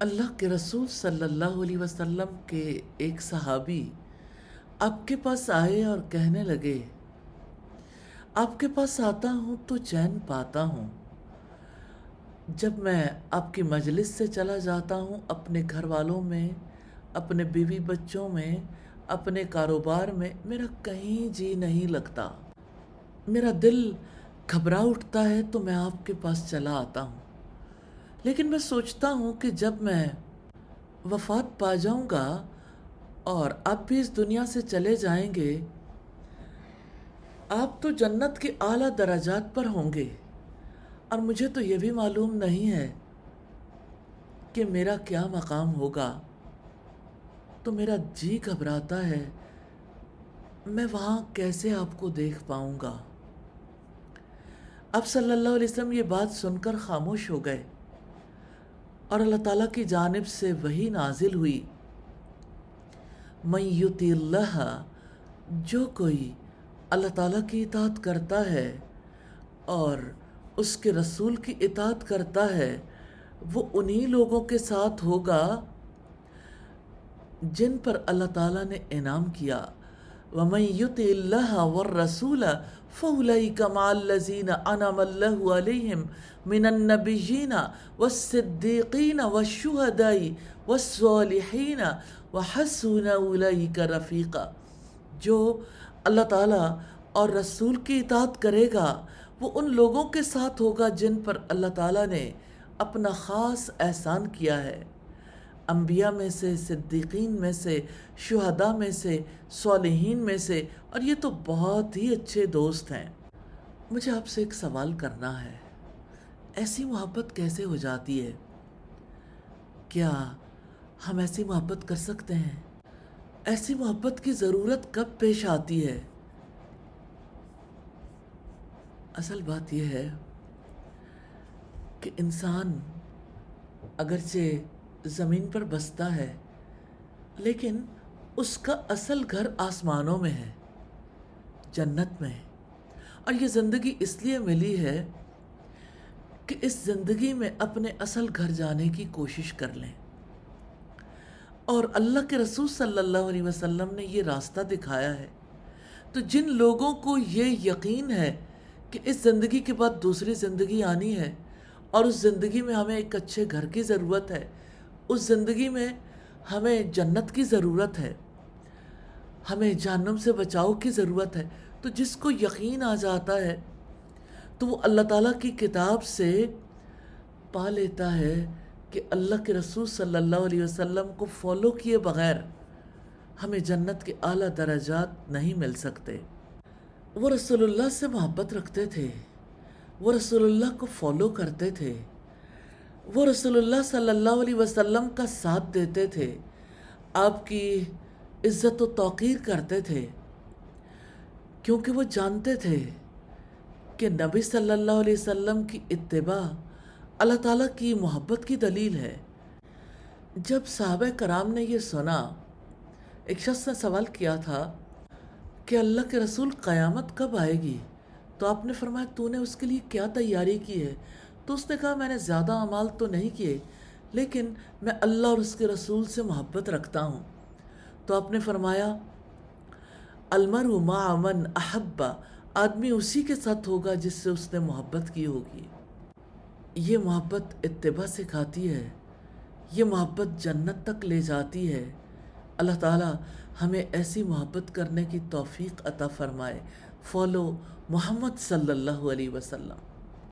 اللہ کے رسول صلی اللہ علیہ وسلم کے ایک صحابی آپ کے پاس آئے اور کہنے لگے، آپ کے پاس آتا ہوں تو چین پاتا ہوں۔ جب میں آپ کی مجلس سے چلا جاتا ہوں، اپنے گھر والوں میں، اپنے بیوی بچوں میں، اپنے کاروبار میں، میرا کہیں جی نہیں لگتا۔ میرا دل گھبرا اٹھتا ہے تو میں آپ کے پاس چلا آتا ہوں۔ لیکن میں سوچتا ہوں کہ جب میں وفات پا جاؤں گا اور آپ بھی اس دنیا سے چلے جائیں گے، آپ تو جنت کے اعلیٰ درجات پر ہوں گے۔ اور مجھے تو یہ بھی معلوم نہیں ہے کہ میرا کیا مقام ہوگا۔ تو میرا جی گھبراتا ہے، میں وہاں کیسے آپ کو دیکھ پاؤں گا؟ اب صلی اللہ علیہ وسلم یہ بات سن کر خاموش ہو گئے۔ اور اللہ تعالیٰ کی جانب سے وہی نازل ہوئی۔ یُتی اللہ، جو کوئی اللہ تعالیٰ کی اطاعت کرتا ہے اور اس کے رسول کی اطاعت کرتا ہے، وہ انہی لوگوں کے ساتھ ہوگا جن پر اللہ تعالیٰ نے انعام کیا۔ وَمَن يُطِ اللَّهَ وَالرَّسُولَ فَأُولَئِكَ مَعَ الَّذِينَ أَنْعَمَ اللَّهُ عَلَيْهِمْ مِنَ النَّبِيِّينَ وَالصِّدِّيقِينَ وَالشُّهَدَاءِ وَالصَّالِحِينَ وَحَسُنَ أُولَئِكَ رَفِيقًا۔ جو اللہ تعالیٰ اور رسول کی اطاعت کرے گا، وہ ان لوگوں کے ساتھ ہوگا جن پر اللہ تعالیٰ نے اپنا خاص احسان کیا ہے۔ انبیاء میں سے، صدیقین میں سے، شہداء میں سے، صالحین میں سے، اور یہ تو بہت ہی اچھے دوست ہیں۔ مجھے آپ سے ایک سوال کرنا ہے۔ ایسی محبت کیسے ہو جاتی ہے؟ کیا ہم ایسی محبت کر سکتے ہیں؟ ایسی محبت کی ضرورت کب پیش آتی ہے؟ اصل بات یہ ہے کہ انسان اگرچہ زمین پر بستا ہے، لیکن اس کا اصل گھر آسمانوں میں ہے، جنت میں اور یہ زندگی اس لیے ملی ہے کہ اس زندگی میں اپنے اصل گھر جانے کی کوشش کر لیں۔ اور اللہ کے رسول صلی اللہ علیہ وسلم نے یہ راستہ دکھایا ہے۔ تو جن لوگوں کو یہ یقین ہے کہ اس زندگی کے بعد دوسری زندگی آنی ہے اور اس زندگی میں ہمیں ایک اچھے گھر کی ضرورت ہے اس زندگی میں ہمیں جنت کی ضرورت ہے۔ ہمیں جہنم سے بچاؤ کی ضرورت ہے۔ تو جس کو یقین آ جاتا ہے، تو وہ اللہ تعالیٰ کی کتاب سے پا لیتا ہے کہ اللہ کے رسول صلی اللہ علیہ وسلم کو فالو کیے بغیر ہمیں جنت کے اعلیٰ درجات نہیں مل سکتے۔ وہ رسول اللہ سے محبت رکھتے تھے، وہ رسول اللہ کو فالو کرتے تھے۔ وہ رسول اللہ صلی اللہ علیہ وسلم کا ساتھ دیتے تھے، آپ کی عزت و توقیر کرتے تھے، کیونکہ وہ جانتے تھے کہ نبی صلی اللہ علیہ وسلم کی اتباع اللہ تعالیٰ کی محبت کی دلیل ہے۔ جب صحابہ کرام نے یہ سنا، ایک شخص نے سوال کیا تھا کہ اللہ کے رسول قیامت کب آئے گی؟ تو آپ نے فرمایا، تو نے اس کے لیے کیا تیاری کی ہے؟ تو اس نے کہا، میں نے زیادہ عمال تو نہیں کیے، لیکن میں اللہ اور اس کے رسول سے محبت رکھتا ہوں۔ تو آپ نے فرمایا المر ما من احبا آدمی اسی کے ساتھ ہوگا جس سے اس نے محبت کی ہوگی۔ یہ محبت اتباع سکھاتی ہے، یہ محبت جنت تک لے جاتی ہے۔ اللہ تعالیٰ ہمیں ایسی محبت کرنے کی توفیق عطا فرمائے۔ فالو محمد صلی اللہ علیہ وسلم۔